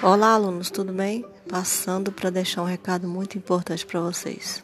Olá, alunos, tudo bem? Passando para deixar um recado muito importante para vocês.